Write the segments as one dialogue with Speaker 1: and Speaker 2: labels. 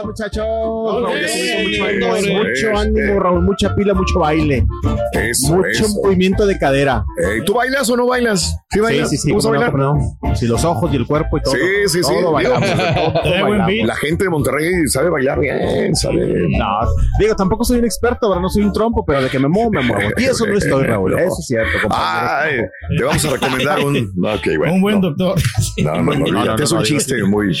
Speaker 1: ¿Cómo estás, muchachos? mucho, mucho ánimo, Raúl, mucha pila, mucho baile.
Speaker 2: Eso,
Speaker 1: mucho
Speaker 2: eso.
Speaker 1: movimiento de cadera.
Speaker 2: Eh, ¿Tú bailas o no bailas? ¿Sí bailas?
Speaker 1: Sí, sí, sí.
Speaker 2: ¿Vamos a
Speaker 1: cómo no, no. Sí, los ojos y el cuerpo y todo.
Speaker 2: Sí, sí, sí.
Speaker 1: Todo bailamos. todo bailamos.
Speaker 2: La gente de Monterrey sabe bailar bien, sabe.
Speaker 1: No, digo, tampoco soy un experto, ¿verdad? No soy un trompo, pero de que me muevo, me muevo. Y eso no estoy, Raúl.
Speaker 2: No.
Speaker 1: Eso es cierto,
Speaker 2: Ay, te vamos a recomendar un. Bueno.
Speaker 3: Un buen
Speaker 2: no.
Speaker 3: doctor
Speaker 2: No, no, no, olvídate,
Speaker 1: no, no,
Speaker 2: es un
Speaker 1: no,
Speaker 2: chiste muy.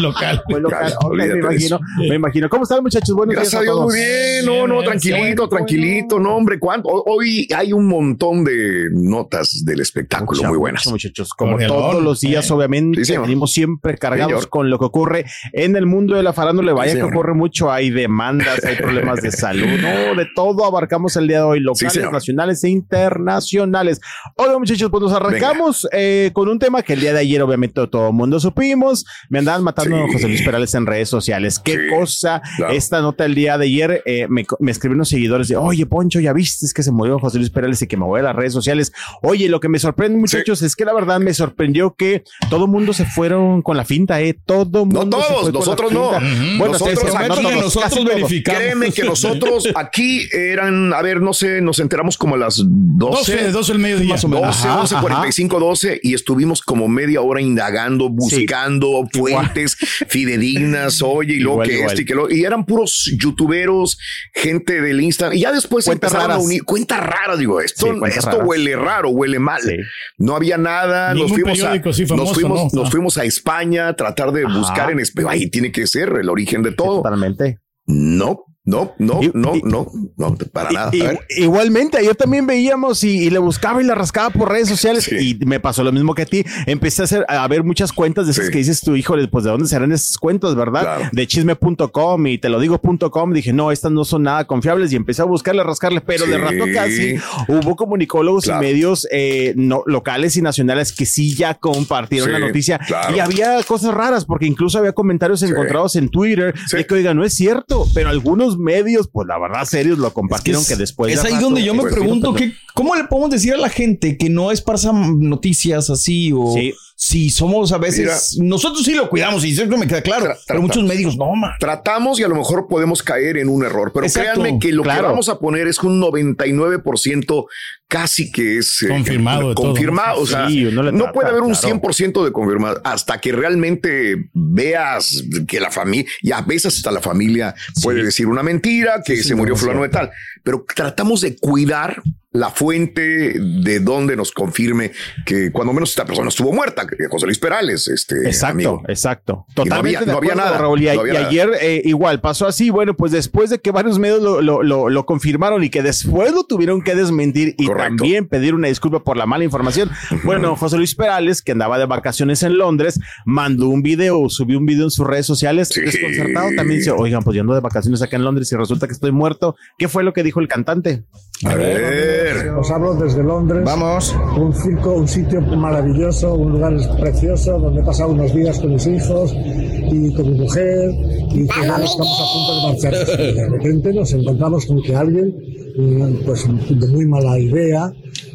Speaker 3: local.
Speaker 1: Muy local. Ok, me
Speaker 2: olvídate
Speaker 1: me imagino. ¿Cómo están, muchachos? Buenos
Speaker 2: Gracias a
Speaker 1: días
Speaker 2: Dios,
Speaker 1: todos.
Speaker 2: muy bien. No, no,
Speaker 3: Bien,
Speaker 2: tranquilito, tranquilito. No, hombre, ¿cuánto? Ho- Hoy hay un montón de notas del espectáculo
Speaker 1: Mucha-
Speaker 2: muy buenas.
Speaker 1: mucho, muchachos. Como todos los días,
Speaker 3: Eh.
Speaker 1: obviamente,
Speaker 2: Sí,
Speaker 1: venimos siempre cargados
Speaker 2: Señor.
Speaker 1: con lo que ocurre en el mundo de la farándula. Vaya
Speaker 2: Sí,
Speaker 1: que ocurre mucho. Hay demandas, hay problemas de salud. No, de todo abarcamos el día de hoy, locales, nacionales e internacionales. Hola, muchachos, pues nos arrancamos eh, con un tema que el día de ayer, obviamente, todo el mundo supimos. Me andaban matando
Speaker 2: Sí.
Speaker 1: a José Luis Perales en redes sociales. Qué
Speaker 2: Sí,
Speaker 1: cosa.
Speaker 2: claro.
Speaker 1: Esta nota el día de ayer eh, me, me escribieron unos seguidores de, oye, Poncho, ya viste que se murió José Luis Perales y que me voy a las redes sociales. Oye, lo que me sorprende, muchachos, es que la verdad me sorprendió que todo mundo se fueron con la finta, ¿eh? Todo mundo.
Speaker 2: No
Speaker 1: se
Speaker 2: todos,
Speaker 1: fue con la
Speaker 2: nosotros no.
Speaker 1: finta. Bueno,
Speaker 2: Nosotros aquí-
Speaker 1: no todos,
Speaker 3: nosotros verificamos.
Speaker 2: Créeme que nosotros aquí eran, a ver, no sé, nos enteramos como a las 12.
Speaker 3: 12, 12 el mediodía.
Speaker 1: Más o menos.
Speaker 2: 12,
Speaker 1: Ajá,
Speaker 2: 11,
Speaker 1: ajá.
Speaker 2: 45, 12 y estuvimos como media hora indagando, buscando fuentes fidedignas, oye, y luego
Speaker 1: Igual,
Speaker 2: que
Speaker 1: igual.
Speaker 2: esto y que lo, y eran puros youtuberos, gente del Insta, y ya después
Speaker 1: Cuentas
Speaker 2: empezaron a
Speaker 1: raras.
Speaker 2: unir, cuentas raras, digo, esto,
Speaker 1: Sí,
Speaker 2: esto
Speaker 1: raras.
Speaker 2: huele raro, huele mal.
Speaker 1: Sí.
Speaker 2: No había nada, nos fuimos, a,
Speaker 3: famoso,
Speaker 2: nos, fuimos,
Speaker 3: ¿no?
Speaker 2: nos
Speaker 3: Ah.
Speaker 2: fuimos a España a tratar de
Speaker 1: Ajá.
Speaker 2: buscar en España, ahí tiene que ser el origen de todo.
Speaker 1: totalmente.
Speaker 2: No, no, no,
Speaker 1: Y-
Speaker 2: no,
Speaker 1: y-
Speaker 2: no, no, para nada.
Speaker 1: Igualmente, ayer también veíamos y, le buscaba y la rascaba por redes sociales
Speaker 2: Sí.
Speaker 1: y me pasó lo mismo que a ti. Empecé a, hacer, a ver muchas cuentas de esas
Speaker 2: Sí.
Speaker 1: que dices tú, híjole, pues de dónde serán esas cuentas, ¿verdad?
Speaker 2: Claro.
Speaker 1: De chisme.com y te lo digo.com. Dije, no, estas no son nada confiables y empecé a buscarle, a rascarle, pero de rato casi hubo comunicólogos
Speaker 2: Claro.
Speaker 1: y medios eh, no, locales y nacionales que sí ya compartieron la noticia
Speaker 2: claro.
Speaker 1: y había cosas raras porque incluso había comentarios encontrados en Twitter de que, oiga, no es cierto, pero algunos medios, pues la verdad, serios lo compartieron que,
Speaker 4: es,
Speaker 1: después.
Speaker 4: es ahí
Speaker 1: rato,
Speaker 4: donde yo me pregunto que, ¿cómo le podemos decir a la gente que no esparza noticias así o
Speaker 1: Sí.
Speaker 4: Si somos a veces nosotros sí lo cuidamos y siempre me queda claro,
Speaker 2: Tra-
Speaker 4: pero muchos medios no, man.
Speaker 2: Tratamos y a lo mejor podemos caer en un error, pero
Speaker 4: Exacto,
Speaker 2: créanme que lo que vamos a poner es un 99% casi que es eh,
Speaker 3: Confirmado
Speaker 2: confirmado. O sea,
Speaker 1: Sí,
Speaker 2: no puede haber un
Speaker 1: claro.
Speaker 2: 100% de confirmado hasta que realmente veas que la familia, y a veces hasta la familia puede decir una mentira, que se murió fulano de tal, pero tratamos de cuidar la fuente de donde nos confirme que cuando menos esta persona estuvo muerta, que José Luis Perales, este
Speaker 1: Exacto,
Speaker 2: amigo.
Speaker 1: exacto.
Speaker 2: Y no
Speaker 1: Totalmente
Speaker 2: había-
Speaker 1: de
Speaker 2: no había nada,
Speaker 1: Raúl. Y, a-
Speaker 2: no había
Speaker 1: y
Speaker 2: nada.
Speaker 1: ayer eh, igual pasó así. Bueno, pues después de que varios medios lo, lo- lo- lo confirmaron y que después lo tuvieron que desmentir y
Speaker 2: Correcto.
Speaker 1: también pedir una disculpa por la mala información. Bueno, José Luis Perales, que andaba de vacaciones en Londres, mandó un video, subió un video en sus redes sociales,
Speaker 2: Sí.
Speaker 1: desconcertado. También dice, oigan, pues yo ando de vacaciones acá en Londres y resulta que estoy muerto. ¿Qué fue lo que dijo el cantante?
Speaker 2: A ver.
Speaker 5: Os hablo desde Londres.
Speaker 4: Vamos.
Speaker 5: Un circo, un sitio maravilloso, un lugar precioso donde he pasado unos días con mis hijos y con mi mujer y que ya estamos a punto de marchar. De repente nos encontramos con que alguien, mm, pues de muy mala idea,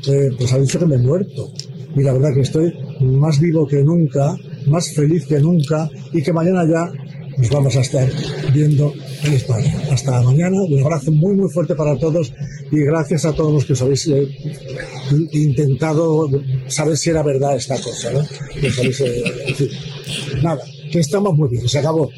Speaker 5: eh, pues ha dicho que me he muerto. Y la verdad que estoy más vivo que nunca, más feliz que nunca y que mañana ya nos vamos a estar viendo Hasta mañana, un abrazo muy muy fuerte para todos y gracias a todos los que os habéis eh, intentado saber si era verdad esta cosa, ¿no? Eh, en fin. Nada, que estamos muy bien, se acabó.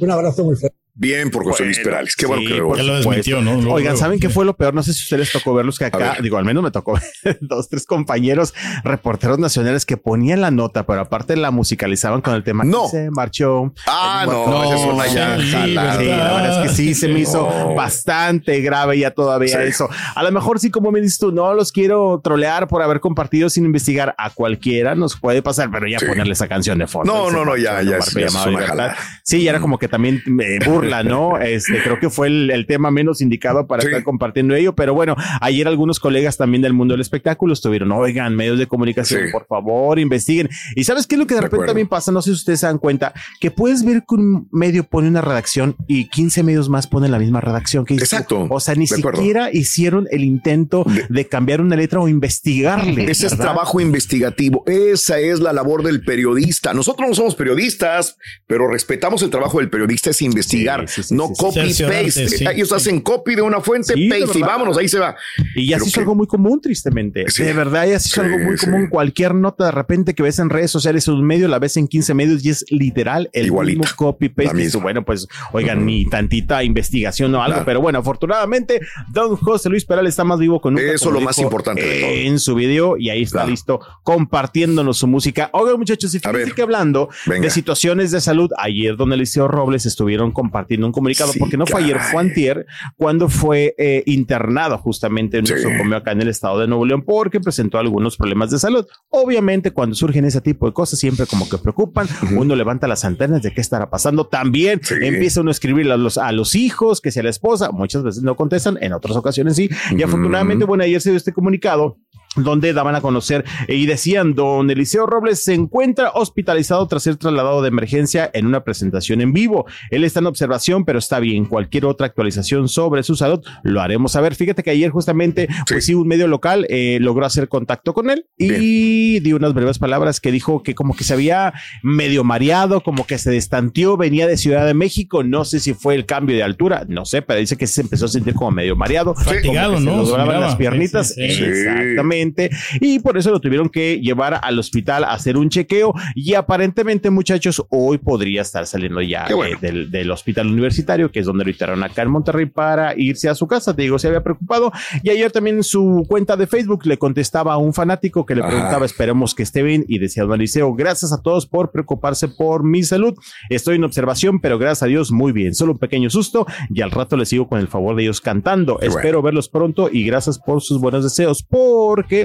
Speaker 5: Un abrazo muy fuerte.
Speaker 2: Bien por José Luis Perales. Qué bueno
Speaker 1: Sí,
Speaker 2: que
Speaker 1: por
Speaker 3: Ya lo desmintió, ¿no? Luego,
Speaker 1: Oigan. ¿saben qué fue lo peor? No sé si ustedes les tocó verlos que acá,
Speaker 2: ver.
Speaker 1: digo, al menos me tocó ver dos, tres compañeros reporteros nacionales que ponían la nota, pero aparte la musicalizaban con el tema
Speaker 2: No.
Speaker 1: que se marchó.
Speaker 2: Ah, no, esa es una ya.
Speaker 3: sí,
Speaker 1: la verdad es que sí, se me hizo
Speaker 2: No.
Speaker 1: bastante grave ya todavía
Speaker 2: Sí.
Speaker 1: eso. A lo mejor sí, como me dices tú, no los quiero trolear por haber compartido sin investigar a cualquiera, nos puede pasar, pero ya
Speaker 2: Sí.
Speaker 1: ponerle esa canción de fondo.
Speaker 2: No, no, no, ya, ya es una jalada.
Speaker 1: Sí, ya era como que también me burla, ¿no? Este, creo que fue el, el tema menos indicado para
Speaker 2: Sí.
Speaker 1: estar compartiendo ello, pero bueno, ayer algunos colegas también del mundo del espectáculo estuvieron, oigan, medios de comunicación,
Speaker 2: Sí.
Speaker 1: por favor, investiguen. Y sabes qué es lo que de,
Speaker 2: De
Speaker 1: repente
Speaker 2: acuerdo.
Speaker 1: también pasa, no sé si ustedes se dan cuenta, que puedes ver que un medio pone una redacción y 15 medios más ponen la misma redacción que.
Speaker 2: Exacto.
Speaker 1: O sea, ni
Speaker 2: De acuerdo.
Speaker 1: siquiera hicieron el intento
Speaker 2: De-
Speaker 1: de, cambiar una letra o investigarle.
Speaker 2: Ese es trabajo investigativo. Esa es la labor del periodista. Nosotros no somos periodistas, pero respetamos el trabajo del periodista es investigar,
Speaker 1: Sí, sí, sí,
Speaker 2: no
Speaker 1: sí, sí.
Speaker 2: copy
Speaker 3: Cerciorarte,
Speaker 2: paste.
Speaker 3: sí.
Speaker 2: Ellos hacen copy de una fuente, paste y vámonos, ahí se va.
Speaker 1: Y ya se hizo
Speaker 2: que-
Speaker 1: algo muy común, tristemente.
Speaker 2: Sí.
Speaker 1: De verdad, ya se hizo
Speaker 2: Sí,
Speaker 1: algo muy
Speaker 2: sí.
Speaker 1: común. Cualquier nota de repente que ves en redes sociales en un medio, la ves en 15 medios y es literal el
Speaker 2: Igualita.
Speaker 1: mismo copy
Speaker 2: La
Speaker 1: paste. Y
Speaker 2: misma.
Speaker 1: dices, Bueno, pues, oigan, ni tantita investigación o algo.
Speaker 2: No.
Speaker 1: Pero bueno, afortunadamente, don José Luis Peral está más vivo con nunca.
Speaker 2: Eso lo más
Speaker 1: dijo
Speaker 2: importante de todo.
Speaker 1: En su video y ahí está listo compartiéndonos su música. Oigan, muchachos, y fíjense que hablando
Speaker 2: Venga.
Speaker 1: de situaciones de salud, ayer don Eliseo Robles estuvieron compartiendo un comunicado,
Speaker 2: Sí,
Speaker 1: porque no fue ayer, fue antier, cuando fue eh, internado justamente en
Speaker 2: Sí.
Speaker 1: un acá en el estado de Nuevo León porque presentó algunos problemas de salud. Obviamente, cuando surgen ese tipo de cosas, siempre como que preocupan. Uno levanta las antenas de qué estará pasando. También
Speaker 2: Sí.
Speaker 1: empieza uno a escribir a los, a los hijos, que sea la esposa. Muchas veces no contestan, en otras ocasiones sí. Y afortunadamente, bueno, ayer se dio este comunicado donde daban a conocer eh, y decían, don Eliseo Robles se encuentra hospitalizado tras ser trasladado de emergencia en una presentación en vivo. Él está en observación, pero está bien. Cualquier otra actualización sobre su salud lo haremos saber. Fíjate que ayer justamente, pues sí, un medio local eh, logró hacer contacto con él y dio unas breves palabras que dijo que como que se había medio mareado, como que se destanteó, venía de Ciudad de México, no sé si fue el cambio de altura, no sé, pero dice que se empezó a sentir como medio mareado,
Speaker 3: Fatigado,
Speaker 1: como que se
Speaker 3: ¿no?
Speaker 1: le
Speaker 3: Se
Speaker 1: las piernitas,
Speaker 3: Sí, sí,
Speaker 1: y por eso lo tuvieron que llevar al hospital a hacer un chequeo y aparentemente muchachos hoy podría estar saliendo ya
Speaker 2: bueno.
Speaker 1: eh, del, del hospital universitario que es donde lo invitaron acá en Monterrey para irse a su casa, te digo, se había preocupado y ayer también en su cuenta de Facebook le contestaba a un fanático que le
Speaker 2: Ajá.
Speaker 1: preguntaba esperemos que esté bien y decía don Eliseo, gracias a todos por preocuparse por mi salud, estoy en observación pero gracias a Dios muy bien, solo un pequeño susto y al rato les sigo con el favor de ellos cantando,
Speaker 2: Qué bueno.
Speaker 1: espero verlos pronto y gracias por sus buenos deseos porque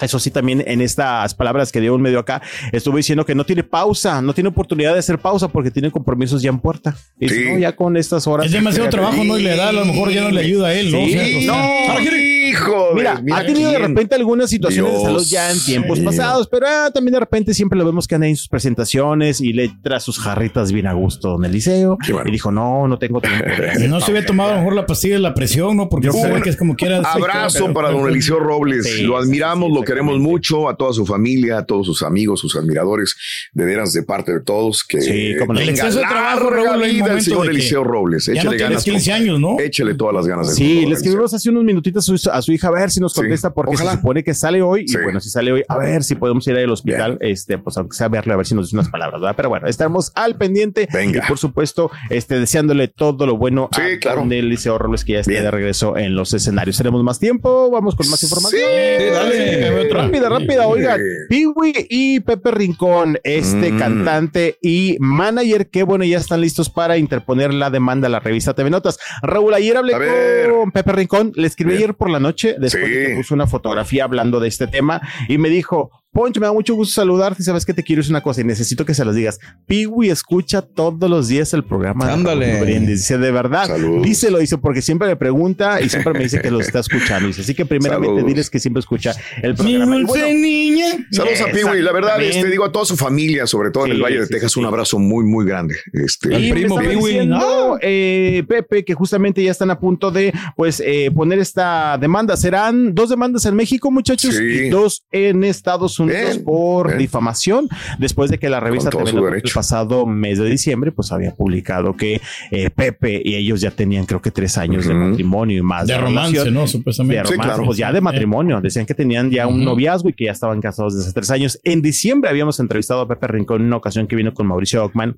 Speaker 1: eso sí, también en estas palabras que dio un medio acá, estuvo diciendo que no tiene pausa, no tiene oportunidad de hacer pausa porque tiene compromisos ya en puerta. Y
Speaker 2: Sí.
Speaker 1: no, ya con estas horas.
Speaker 3: Es demasiado trabajo, ¿no? Y le da, a lo mejor ya no le ayuda a él, ¿no?
Speaker 1: Sí,
Speaker 3: O sea, o sea,
Speaker 1: no.
Speaker 3: ahora quiere-
Speaker 2: Hijo, de-
Speaker 1: Mira, ha tenido de repente algunas situaciones de salud ya en tiempos pasados, pero ah, también de repente siempre lo vemos que anda en sus presentaciones y le trae sus jarritas bien a gusto en el liceo.
Speaker 2: Qué bueno.
Speaker 1: Y dijo, no, no tengo tiempo. de hacer
Speaker 3: No se había tomado a lo mejor la pastilla de la presión, ¿no? Porque se ve que es como quiera.
Speaker 2: Abrazo para don Eliseo Robles.
Speaker 1: Sí,
Speaker 2: lo admiramos,
Speaker 1: sí,
Speaker 2: lo queremos mucho, a toda su familia, a todos sus amigos, sus admiradores, de veras de parte de todos. Que
Speaker 1: Sí, cómo no.
Speaker 3: El exceso de trabajo, Raúl,
Speaker 2: vida el
Speaker 3: momento
Speaker 2: señor
Speaker 3: de
Speaker 2: Eliseo Robles.
Speaker 3: Ya no
Speaker 2: Échale
Speaker 3: tienes
Speaker 2: ganas.
Speaker 3: 15
Speaker 2: compa.
Speaker 3: años, ¿no?
Speaker 2: Échale todas las ganas. del
Speaker 1: Sí, le escribimos hace unos minutitos a su, hija a ver si nos
Speaker 2: Sí.
Speaker 1: contesta porque
Speaker 2: Ojalá.
Speaker 1: se supone que sale hoy
Speaker 2: Sí.
Speaker 1: y bueno, si sale hoy, a ver si podemos ir al hospital, este, pues aunque sea verle a ver si nos dice unas palabras, ¿verdad? Pero bueno, estamos al pendiente
Speaker 2: Venga.
Speaker 1: y por supuesto, este, deseándole todo lo bueno
Speaker 2: Sí,
Speaker 1: a
Speaker 2: claro.
Speaker 1: don Eliseo Robles que ya esté
Speaker 2: Bien.
Speaker 1: de regreso en los escenarios. Tenemos más tiempo, vamos con más información.
Speaker 2: Sí,
Speaker 3: dale.
Speaker 1: Rápida, rápida, oiga. Piwi y Pepe Rincón, este
Speaker 2: Mm.
Speaker 1: cantante y manager, que bueno, ya están listos para interponer la demanda a la revista TV Notas. Raúl, ayer hablé
Speaker 2: A ver.
Speaker 1: con Pepe Rincón, le escribí
Speaker 2: Bien.
Speaker 1: ayer por la noche, después de
Speaker 2: Sí.
Speaker 1: que puso una fotografía hablando de este tema y me dijo, Poncho, me da mucho gusto saludarte. Sabes que te quiero decir una cosa y necesito que se las digas. Piwi escucha todos los días el programa.
Speaker 4: Ándale.
Speaker 1: Brindis. Dice, de verdad.
Speaker 2: Saludos.
Speaker 1: Díselo, dice, porque siempre me pregunta y siempre me dice que lo está escuchando. Dice, así que primeramente
Speaker 2: Saludos.
Speaker 1: diles que siempre escucha el
Speaker 3: Mi
Speaker 1: programa. Y
Speaker 3: dulce
Speaker 1: bueno,
Speaker 3: niña.
Speaker 2: Saludos a Piwi. La verdad, este, digo a toda su familia, sobre todo en el Valle de
Speaker 1: sí,
Speaker 2: Texas,
Speaker 1: sí,
Speaker 2: un abrazo muy, muy grande. Este,
Speaker 4: Al
Speaker 1: Y
Speaker 4: primo Piwi.
Speaker 1: diciendo, eh, Pepe, que justamente ya están a punto de pues eh, poner esta demanda. Serán dos demandas en México, muchachos,
Speaker 2: Sí.
Speaker 1: y dos en Estados Unidos
Speaker 2: Bien,
Speaker 1: por
Speaker 2: bien.
Speaker 1: difamación, después de que la revista TV el pasado mes de diciembre, pues había publicado que eh, Pepe y ellos ya tenían creo que tres años de matrimonio y más
Speaker 4: De romance,
Speaker 1: relación.
Speaker 4: ¿no?
Speaker 1: De
Speaker 4: Supuestamente.
Speaker 2: Sí,
Speaker 1: romance,
Speaker 2: claro.
Speaker 1: pues ya de matrimonio. Decían que tenían ya un noviazgo y que ya estaban casados desde hace tres años. En diciembre habíamos entrevistado a Pepe Rincón en una ocasión que vino con Mauricio Ockman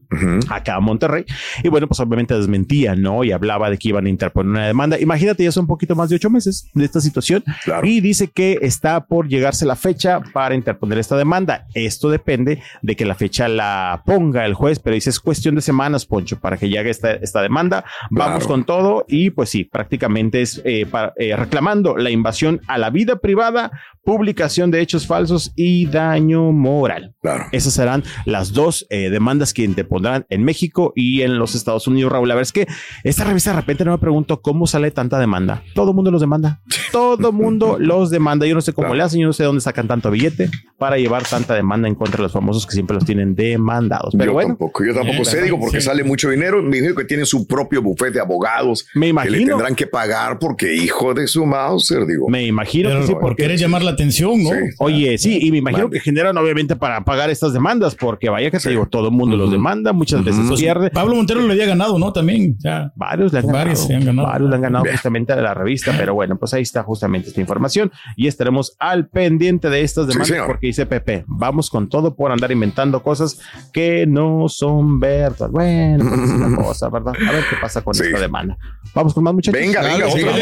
Speaker 1: acá a Monterrey. Y bueno, pues obviamente desmentía, ¿no? Y hablaba de que iban a interponer una demanda. Imagínate, ya son un poquito más de ocho meses de esta situación.
Speaker 2: Claro.
Speaker 1: Y dice que está por llegarse la fecha para interponer esta demanda. Esto depende de que la fecha la ponga el juez, pero dice es cuestión de semanas, Poncho, para que llegue esta, esta demanda. Vamos con todo y pues sí, prácticamente es eh, para- eh, reclamando la invasión a la vida privada, publicación de hechos falsos y daño moral.
Speaker 2: Claro.
Speaker 1: Esas serán las dos eh, demandas que interpondrán en México y en los Estados Unidos, Raúl. La verdad es que esta revista de repente no me pregunto cómo sale tanta demanda. Todo mundo los demanda. Todo mundo los demanda. Yo no sé cómo
Speaker 2: Claro.
Speaker 1: le hacen, yo no sé de dónde sacan tanto billete para llevar tanta demanda en contra de los famosos que siempre los tienen demandados. Pero
Speaker 2: yo
Speaker 1: bueno,
Speaker 2: tampoco, yo tampoco
Speaker 4: Eh,
Speaker 2: sé, digo, porque
Speaker 4: sí.
Speaker 2: sale mucho dinero. Me dijo que tienen su propio bufete de abogados
Speaker 1: me
Speaker 2: que le
Speaker 1: imagino,
Speaker 2: tendrán que pagar porque hijo de su Mauser, digo.
Speaker 1: me imagino
Speaker 4: Pero
Speaker 1: que sí,
Speaker 4: por
Speaker 1: porque
Speaker 4: querer llamar la atención, ¿no?
Speaker 2: Sí.
Speaker 1: Oye, sí, y me imagino que generan obviamente para pagar estas demandas, porque vaya que te digo, todo el mundo los demanda, muchas veces pierde.
Speaker 4: Pablo Montero le había ganado, ¿no? También. Ya.
Speaker 1: Varios le han
Speaker 4: Varios
Speaker 1: ganado.
Speaker 4: se han ganado.
Speaker 1: Varios le han ganado justamente a la revista, pero bueno, pues ahí está justamente esta información y estaremos al pendiente de estas demandas porque dice Pepe, vamos con todo por andar inventando cosas que no son verdad. Bueno, pues es una cosa, ¿verdad? A ver qué pasa con
Speaker 2: Sí.
Speaker 1: esta demanda. Vamos con más muchachos.
Speaker 2: Venga, venga,
Speaker 4: venga,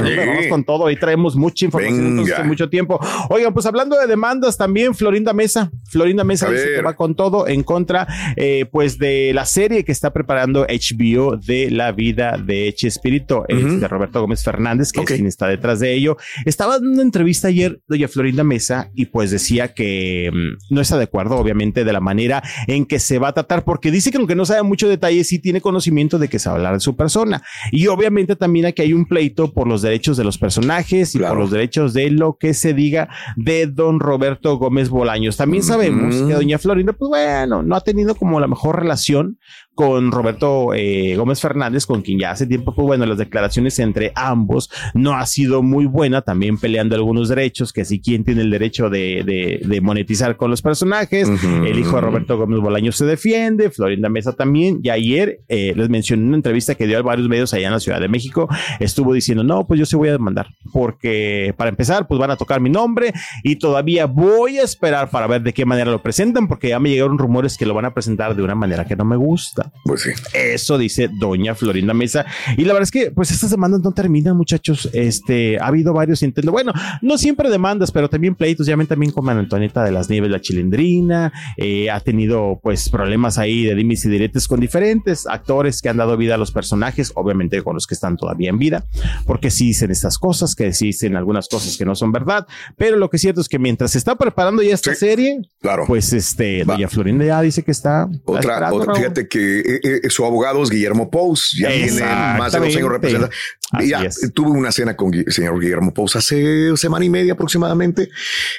Speaker 4: venga.
Speaker 1: Vamos con todo, ahí traemos mucha información
Speaker 2: Venga.
Speaker 1: entonces, en mucho tiempo. Oigan, pues hablando de demandas también, Florinda Mesa, Florinda Mesa dice que va con todo en contra, eh, pues de la serie que está preparando HBO de la vida de Chespirito, es
Speaker 2: Ujú.
Speaker 1: de Roberto Gómez Fernández, que es quien está detrás de ello. Estaba dando una entrevista ayer, doña Florinda Mesa, y pues decía que mm, no está de acuerdo, obviamente, de la manera en que se va a tratar, porque dice que aunque no sabe mucho detalle, sí tiene conocimiento de que se va a hablar de su persona. Y obviamente también aquí hay un pleito por los derechos de los personajes y
Speaker 2: Claro.
Speaker 1: por los derechos de lo que se diga de don Roberto Gómez Bolaños. También sabemos que doña Florinda, pues bueno, no ha tenido como la mejor relación con Roberto eh, Gómez Fernández, con quien ya hace tiempo, pues bueno, las declaraciones entre ambos no ha sido muy buena, también peleando algunos derechos, que si quién tiene el derecho de, de- de monetizar con los personajes, el hijo de Roberto Gómez Bolaños se defiende, Florinda Mesa también, y ayer eh, les mencioné en una entrevista que dio a varios medios allá en la Ciudad de México, estuvo diciendo, no, pues yo sí voy a demandar, porque para empezar, pues van a tocar mi nombre y todavía voy a esperar para ver de qué manera lo presentan, porque ya me llegaron rumores que lo van a presentar de una manera que no me gusta.
Speaker 2: Pues sí.
Speaker 1: Eso dice doña Florinda Mesa. Y la verdad es que, pues, estas demandas no terminan, muchachos. Este, ha habido varios intentos. Bueno, no siempre demandas, pero también pleitos. Ya ven también con Antonieta de las Nieves, la chilindrina. Eh, ha tenido, pues, problemas ahí de dimis y diretes con diferentes actores que han dado vida a los personajes, obviamente con los que están todavía en vida, porque sí dicen estas cosas, que sí dicen algunas cosas que no son verdad. Pero lo que es cierto es que mientras se está preparando ya esta
Speaker 2: Sí.
Speaker 1: serie,
Speaker 2: Claro.
Speaker 1: pues, este,
Speaker 2: Va.
Speaker 1: doña Florinda ya dice que está.
Speaker 2: Otra, otra- fíjate que eh, eh, su abogado es Guillermo Pous, ya tiene más de dos años representando. Ya
Speaker 1: es.
Speaker 2: tuve una cena con el señor Guillermo Pous hace semana y media aproximadamente.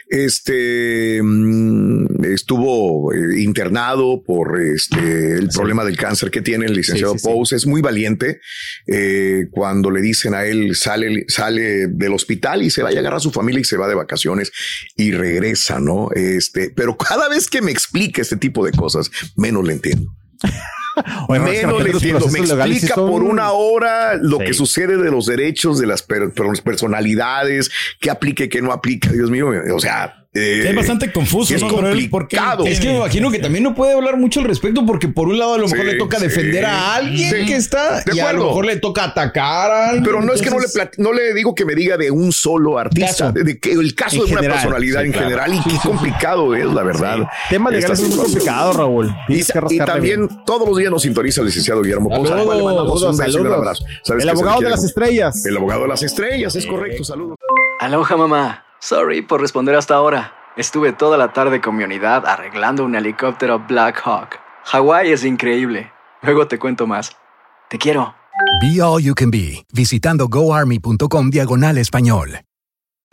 Speaker 2: Este mm, estuvo eh, internado por este el problema del cáncer que tiene el licenciado
Speaker 1: Sí, sí, sí.
Speaker 2: Pous. Es muy valiente eh, cuando le dicen a él sale, sale del hospital y se vaya a agarrar a su familia y se va de vacaciones y regresa, ¿no? Este, pero cada vez que me explica este tipo de cosas, menos le entiendo. Menos le entiendo. Me explica
Speaker 1: son-
Speaker 2: por una hora lo
Speaker 1: Sí.
Speaker 2: que sucede de los derechos de las per- per- personalidades, qué aplica y qué no aplica. Dios mío, o sea, eh,
Speaker 4: es bastante confuso,
Speaker 2: es
Speaker 4: ¿no? Pero él, ¿por qué
Speaker 2: complicado.
Speaker 6: Es que me imagino que también no puede hablar mucho al respecto porque por un lado a lo mejor
Speaker 2: Sí,
Speaker 6: le toca
Speaker 2: sí,
Speaker 6: defender a alguien
Speaker 2: sí.
Speaker 6: que está
Speaker 2: De
Speaker 6: y a lo
Speaker 2: acuerdo.
Speaker 6: mejor le toca atacar a alguien.
Speaker 2: Pero no es que no le, no le digo que me diga de un solo artista,
Speaker 6: Caso.
Speaker 2: de, de que el caso
Speaker 1: En
Speaker 2: de una personalidad
Speaker 1: sí,
Speaker 2: en
Speaker 1: claro.
Speaker 2: general y qué complicado es, la verdad.
Speaker 1: Tema legal
Speaker 2: Esta
Speaker 1: es muy complicado, Raúl.
Speaker 2: Y, también
Speaker 1: bien.
Speaker 2: todos los días nos sintoniza el licenciado Guillermo al cual le mandamos un
Speaker 1: Saludos,
Speaker 2: beso y un
Speaker 1: saludos.
Speaker 2: abrazo. ¿Sabes
Speaker 1: El abogado de las estrellas.
Speaker 2: El abogado de las estrellas, es correcto. Saludos.
Speaker 7: Aloha mamá. Sorry por responder hasta ahora. Estuve toda la tarde con mi unidad arreglando un helicóptero Black Hawk. Hawái es increíble. Luego te cuento más. Te quiero.
Speaker 8: Be All You Can Be, visitando goarmy.com diagonal español.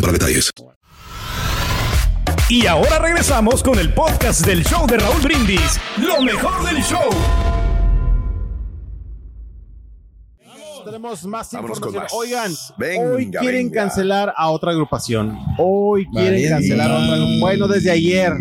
Speaker 9: para detalles.
Speaker 3: Y ahora regresamos con el podcast del show de Raúl Brindis. Lo mejor del show.
Speaker 1: Tenemos más
Speaker 2: Vámonos
Speaker 1: información.
Speaker 2: más.
Speaker 1: Oigan,
Speaker 2: Venga,
Speaker 1: hoy quieren
Speaker 2: venga.
Speaker 1: cancelar a otra agrupación. Hoy quieren cancelar a otra agrupación. Bueno, desde ayer.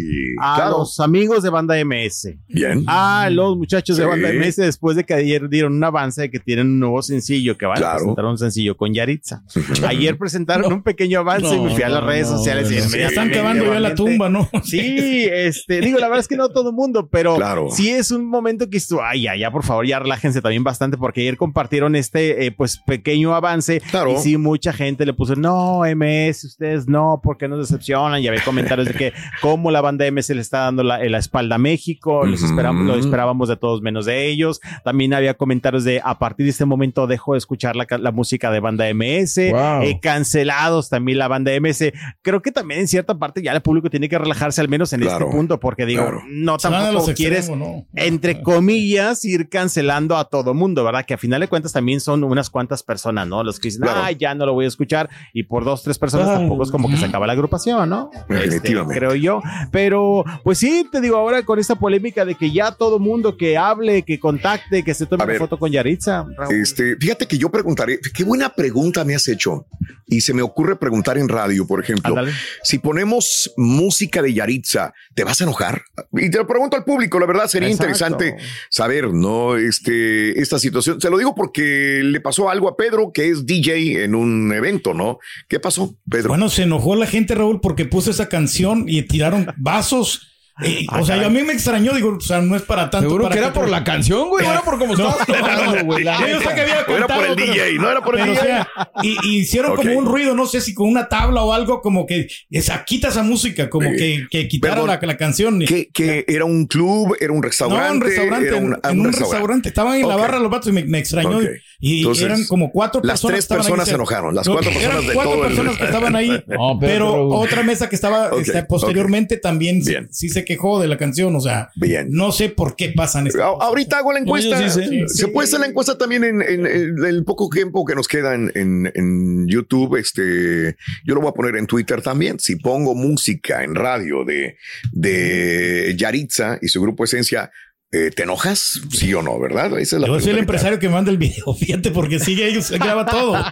Speaker 1: A
Speaker 2: Claro.
Speaker 1: los amigos de Banda MS.
Speaker 2: Bien.
Speaker 1: A los muchachos de
Speaker 2: Sí.
Speaker 1: Banda MS después de que ayer dieron un avance de que tienen un nuevo sencillo, que van
Speaker 2: Claro.
Speaker 1: a presentar un sencillo con Yaritza. Ayer presentaron un pequeño avance y me fui a las redes
Speaker 4: no,
Speaker 1: sociales y.
Speaker 3: Ya están cavando ya la tumba, ¿no?
Speaker 1: Sí, este, digo, la verdad es que no todo el mundo, pero
Speaker 2: Claro.
Speaker 1: sí es un momento que estuvo, ay, ya, ya, por favor, ya relájense también bastante, porque ayer compartieron este, eh, pues, pequeño avance.
Speaker 2: Claro.
Speaker 1: Y sí, mucha gente le puso, no, MS, ustedes no, porque nos decepcionan. Y había comentarios de que cómo la banda MS le está dando la, la espalda a México, los esperamos, lo esperábamos de todos menos de ellos. También había comentarios de, a partir de este momento dejo de escuchar la, ca- la música de banda MS,
Speaker 4: Wow.
Speaker 1: eh, cancelados también la banda MS. Creo que también en cierta parte ya el público tiene que relajarse al menos en
Speaker 2: Claro.
Speaker 1: este punto, porque digo,
Speaker 2: Claro.
Speaker 1: no tampoco quieres,
Speaker 3: extremos, ¿no?
Speaker 1: entre comillas, ir cancelando a todo mundo, ¿verdad? Que a final de cuentas también son unas cuantas personas, ¿no? Los que dicen,
Speaker 2: Claro.
Speaker 1: ah, ya no lo voy a escuchar, y por dos, tres personas
Speaker 4: Ay.
Speaker 1: tampoco es como que se acaba la agrupación, ¿no?
Speaker 2: Definitivamente.
Speaker 1: Este, creo yo. Pero, pues sí, te digo ahora con esta polémica de que ya todo mundo que hable, que contacte, que se tome
Speaker 2: A
Speaker 1: una
Speaker 2: ver.
Speaker 1: foto con Yaritza. Raúl.
Speaker 2: Este, fíjate que yo preguntaré, qué buena pregunta me has hecho. Y se me ocurre preguntar en radio, por ejemplo, si ponemos música de Yaritza, ¿te vas a enojar? Y te lo pregunto al público, la verdad sería
Speaker 1: Exacto.
Speaker 2: interesante saber, ¿no? Este, esta situación. Se lo digo porque le pasó algo a Pedro, que es DJ en un evento, ¿no? ¿Qué pasó, Pedro?
Speaker 3: Bueno, se enojó la gente, Raúl, porque puso esa canción y tiraron vasos. Eh,
Speaker 1: Ah,
Speaker 3: o sea, yo a mí me extrañó, digo, o sea, no es para tanto.
Speaker 4: Seguro
Speaker 3: para
Speaker 4: que era por la canción, güey. No era por cómo
Speaker 3: No,
Speaker 4: estabas tocando, güey. la
Speaker 3: Yo sé
Speaker 4: neta.
Speaker 3: que había
Speaker 2: O era por el
Speaker 3: pero-
Speaker 2: DJ, no era por el
Speaker 3: pero, o
Speaker 2: DJ.
Speaker 3: sea, y, y hicieron
Speaker 2: Ok.
Speaker 3: como un ruido, no sé si con una tabla o algo, como que esa, quita esa música, como
Speaker 2: Eh,
Speaker 3: que, que quitara
Speaker 2: perdón.
Speaker 3: la, la canción.
Speaker 2: ¿Qué, qué era un club? ¿Era un restaurante?
Speaker 3: No, un restaurante,
Speaker 2: Era
Speaker 3: en,
Speaker 2: un,
Speaker 3: en
Speaker 2: ah,
Speaker 3: un,
Speaker 2: un
Speaker 3: restaurante. Estaban en la
Speaker 2: Ok.
Speaker 3: barra los vatos y me, me extrañó.
Speaker 2: Ok.
Speaker 3: Y
Speaker 2: Entonces,
Speaker 3: eran como cuatro
Speaker 2: las
Speaker 3: personas.
Speaker 2: tres
Speaker 3: que estaban ahí.
Speaker 2: personas se enojaron, las
Speaker 3: No,
Speaker 2: cuatro
Speaker 3: eran
Speaker 2: personas de
Speaker 3: cuatro
Speaker 2: todo el-
Speaker 3: personas que estaban ahí.
Speaker 4: No, pero-
Speaker 3: otra mesa que estaba este, posteriormente también sí-
Speaker 2: Bien.
Speaker 3: Se quejó de la canción. O sea,
Speaker 2: Bien.
Speaker 3: no sé por qué pasan cosas.
Speaker 2: Ahorita hago la encuesta. Se puede hacer la encuesta también en, en- en el poco tiempo que nos queda en, en- en YouTube. Este, yo lo voy a poner en Twitter también. Si pongo música en radio de, de Yaritza y su grupo Esencia, eh, ¿te enojas? Sí o no, ¿verdad? Esa es la
Speaker 3: Yo soy el
Speaker 2: que
Speaker 3: empresario que manda el video, fíjate, porque sigue ellos, se graba todo.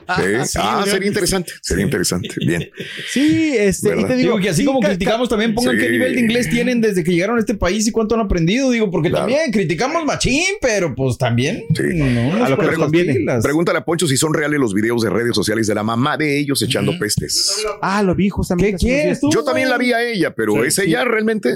Speaker 2: Sí. ah, sería interesante. Sería interesante. Bien.
Speaker 1: Sí, este, y te digo,
Speaker 4: Digo que así
Speaker 1: sí,
Speaker 4: como
Speaker 1: ca-
Speaker 4: criticamos también pongan
Speaker 2: Sí.
Speaker 4: qué nivel de inglés tienen desde que llegaron a este país y cuánto han aprendido. Digo, porque
Speaker 2: Claro.
Speaker 4: también criticamos machín, pero pues también.
Speaker 2: Sí.
Speaker 4: No,
Speaker 1: A lo que les conviene.
Speaker 2: Pregúntale a Poncho si son reales los videos de redes sociales de la mamá de ellos echando pestes.
Speaker 1: Ah, lo vi justamente.
Speaker 4: ¿Qué quieres tú?
Speaker 2: Yo también la vi a ella, pero
Speaker 1: Sí,
Speaker 2: ¿es
Speaker 1: sí.
Speaker 2: ella realmente?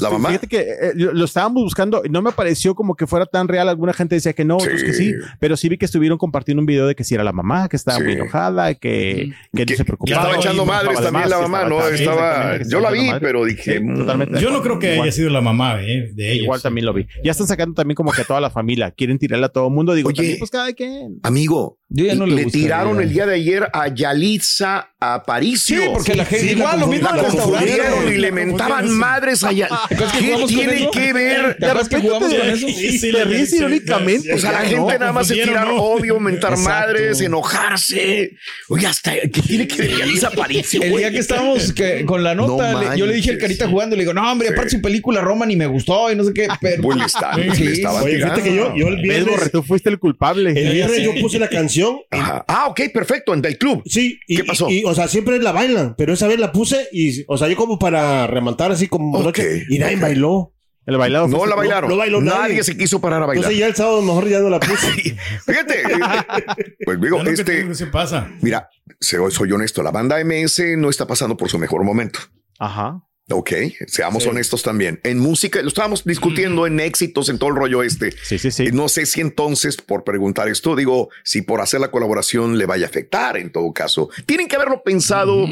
Speaker 1: Pues
Speaker 2: la mamá.
Speaker 1: fíjate que eh, lo lo estábamos buscando y no me pareció como que fuera tan real. Alguna gente decía que no, otros que sí, pero sí vi que estuvieron compartiendo un video de que sí era la mamá, que estaba
Speaker 2: Sí.
Speaker 1: muy enojada, que, que
Speaker 2: Que-
Speaker 1: no se
Speaker 2: que
Speaker 1: preocupaba.
Speaker 2: estaba
Speaker 3: Claro,
Speaker 2: echando
Speaker 3: y
Speaker 2: madres también la
Speaker 1: que
Speaker 2: mamá, ¿no? Estaba,
Speaker 1: que
Speaker 2: yo la
Speaker 1: estaba
Speaker 2: vi, pero dije,
Speaker 1: Sí,
Speaker 2: mm,
Speaker 1: totalmente.
Speaker 3: Yo no creo que
Speaker 1: Igual.
Speaker 3: haya sido la mamá eh, de ellos.
Speaker 1: Igual también lo vi. Ya están sacando también como que a toda la familia. Quieren tirarle a todo el mundo. Digo,
Speaker 2: Oye.
Speaker 1: también, pues cada quien.
Speaker 2: amigo,
Speaker 4: Yo ya no le
Speaker 2: le tiraron el día de ayer a Yalitza Aparicio.
Speaker 4: Sí, porque la gente
Speaker 6: sí,
Speaker 4: igual
Speaker 6: la
Speaker 4: lo mismo
Speaker 2: la confundieron y le mentaban madres allá.
Speaker 4: que
Speaker 2: ¿Qué tiene que ver?
Speaker 4: ¿Te acuerdas que jugamos con eso?
Speaker 3: Sí, sí,
Speaker 1: Te
Speaker 3: la-
Speaker 1: ríes irónicamente.
Speaker 2: O sea, la gente nada más se tirar odio, mentar madres, enojarse. Oye, hasta ¿qué tiene que ver Aparicio?
Speaker 4: El día que estábamos con la nota, yo le dije al. Carita jugando, le digo, no, hombre, aparte su película Roma ni me gustó y no sé qué, pero...
Speaker 2: Pues le
Speaker 6: fíjate que yo, yo el viernes,
Speaker 1: tú fuiste el culpable.
Speaker 6: el viernes yo puse la canción.
Speaker 2: Ah, ok, perfecto, en del club.
Speaker 6: Sí, y,
Speaker 2: ¿Qué pasó?
Speaker 6: O sea, siempre la bailan, pero esa vez la puse y, o sea, yo como para rematar así como
Speaker 2: Ok,
Speaker 6: noche, y nadie bailó.
Speaker 1: El bailado
Speaker 2: No la bailaron.
Speaker 6: no bailó
Speaker 2: nadie.
Speaker 6: nadie.
Speaker 2: se quiso parar a bailar.
Speaker 6: Entonces ya el sábado mejor ya no la puse.
Speaker 2: Fíjate. Pues digo,
Speaker 3: no que
Speaker 2: este,
Speaker 3: se pasa.
Speaker 2: mira, soy, soy honesto, la banda MS no está pasando por su mejor momento.
Speaker 1: Ajá.
Speaker 2: Ok, seamos honestos también. En música, lo estábamos discutiendo en éxitos, en todo el rollo este.
Speaker 1: Sí, sí, sí.
Speaker 2: Y No sé si entonces, por preguntar esto, digo, si por hacer la colaboración le vaya a afectar en todo caso. Tienen que haberlo pensado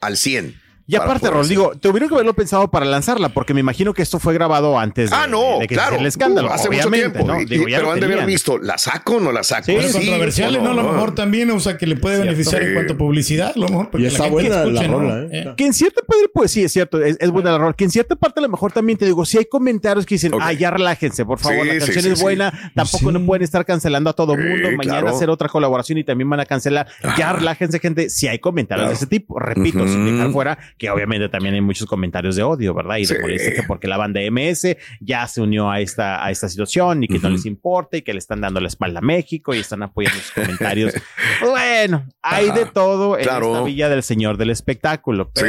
Speaker 2: al 100.
Speaker 1: Y aparte, Rol, digo, tuvieron que haberlo pensado para lanzarla, porque me imagino que esto fue grabado antes de,
Speaker 2: Ah, no,
Speaker 1: de que
Speaker 2: claro.
Speaker 1: el escándalo.
Speaker 2: Uh, hace mucho
Speaker 1: obviamente,
Speaker 2: tiempo.
Speaker 1: ¿no?
Speaker 2: Y-
Speaker 1: Digo,
Speaker 2: y-
Speaker 1: ya
Speaker 2: pero han de haber visto, ¿la saco o no la saco? Sí,
Speaker 3: controversiales,
Speaker 2: o
Speaker 3: ¿no? A lo mejor también, o sea, que le puede
Speaker 1: Cierto.
Speaker 3: beneficiar
Speaker 2: Sí.
Speaker 3: en cuanto a publicidad, a lo mejor. porque
Speaker 6: Y está
Speaker 3: gente
Speaker 6: buena la
Speaker 3: escuche, ¿no?
Speaker 6: rola, ¿eh?
Speaker 3: Eh,
Speaker 1: Que en cierta parte, pues sí, es cierto, es, es buena la rol. Que en cierta parte, a lo mejor también te digo, si hay comentarios que dicen,
Speaker 2: Ok.
Speaker 1: ah, ya relájense, por favor,
Speaker 2: Sí,
Speaker 1: la
Speaker 2: sí,
Speaker 1: canción
Speaker 2: sí,
Speaker 1: es
Speaker 2: sí.
Speaker 1: buena, tampoco no pueden estar cancelando a todo
Speaker 2: Sí,
Speaker 1: mundo, mañana hacer otra colaboración y también van a cancelar. Ya relájense, gente, si hay comentarios de ese tipo, repito, sin dejar fuera que obviamente también hay muchos comentarios de odio, ¿verdad? Y de
Speaker 2: Sí.
Speaker 1: molestia que porque la banda MS ya se unió a esta, a esta situación y que no les importa y que le están dando la espalda a México y están apoyando sus comentarios. bueno, hay
Speaker 2: Ajá,
Speaker 1: de todo en
Speaker 2: claro.
Speaker 1: esta villa del señor del espectáculo.
Speaker 2: Sí.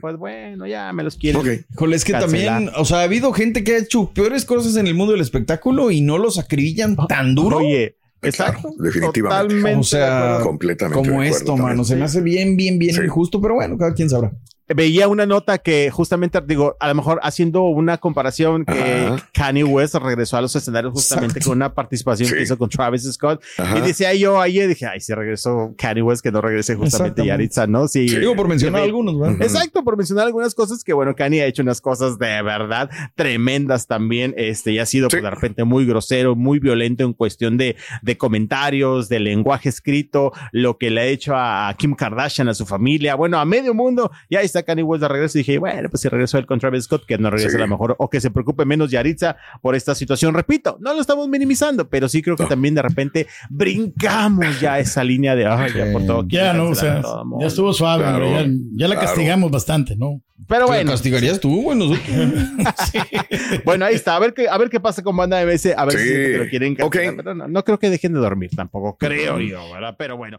Speaker 1: Pues bueno, ya me los quieren.
Speaker 2: Ok.
Speaker 4: Híjole, es que
Speaker 1: Cancelar.
Speaker 4: también, o sea, ha habido gente que ha hecho peores cosas en el mundo del espectáculo y no los acribillan tan duro.
Speaker 1: Oye,
Speaker 2: Claro,
Speaker 1: exacto.
Speaker 2: definitivamente.
Speaker 1: Totalmente
Speaker 4: O sea.
Speaker 2: Completamente.
Speaker 4: como esto,
Speaker 2: también.
Speaker 4: mano. Se me hace bien, bien, bien
Speaker 2: Sí.
Speaker 4: injusto, pero bueno, cada quien sabrá.
Speaker 1: Veía una nota que justamente, digo, a lo mejor haciendo una comparación que
Speaker 2: Ajá.
Speaker 1: Kanye West regresó a los escenarios justamente
Speaker 4: Exacto.
Speaker 1: con una participación
Speaker 2: Sí.
Speaker 1: que hizo con Travis Scott.
Speaker 2: Ajá.
Speaker 1: Y decía yo ayer, dije, ay, si regresó Kanye West, que no regrese justamente. Yaritza, ¿no? Sí.
Speaker 4: Digo, por mencionar algunos, ¿verdad?
Speaker 1: Exacto, por mencionar algunas cosas que, bueno, Kanye ha hecho unas cosas de verdad tremendas también, este, y ha sido
Speaker 2: Sí.
Speaker 1: pues, de repente muy grosero, muy violento en cuestión de, de comentarios, de lenguaje escrito, lo que le ha hecho a Kim Kardashian, a su familia, bueno, a medio mundo, y ahí está Kanye West de regreso, y dije, bueno, pues si regresó él con Travis Scott, que no regrese
Speaker 2: Sí.
Speaker 1: a lo mejor, o que se preocupe menos Yaritza por esta situación, repito, no lo estamos minimizando, pero sí creo que también de repente brincamos ya esa línea de, ay, ya por todo.
Speaker 3: Ya, no, o
Speaker 1: a
Speaker 3: sea,
Speaker 1: todo mundo".
Speaker 3: ya estuvo suave,
Speaker 2: Claro,
Speaker 3: ya, ya la
Speaker 2: claro.
Speaker 3: castigamos bastante, ¿no?
Speaker 1: Pero
Speaker 4: ¿Te
Speaker 1: bueno,
Speaker 4: castigarías tú, güey? Nosotros.
Speaker 1: Bueno, ahí está. A ver qué, a ver qué pasa con banda MS. A ver
Speaker 2: Sí.
Speaker 1: si lo quieren cancelar,
Speaker 2: Ok.
Speaker 1: pero no, no creo que dejen de dormir tampoco. Creo yo, ¿verdad? Pero bueno.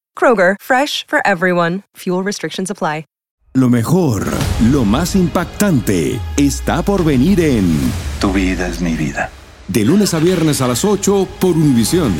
Speaker 10: Kroger, fresh for everyone. Fuel restrictions apply.
Speaker 11: Lo mejor, lo más impactante, está por venir en
Speaker 12: Tu vida es mi vida.
Speaker 11: De lunes a viernes a las 8 por Univisión.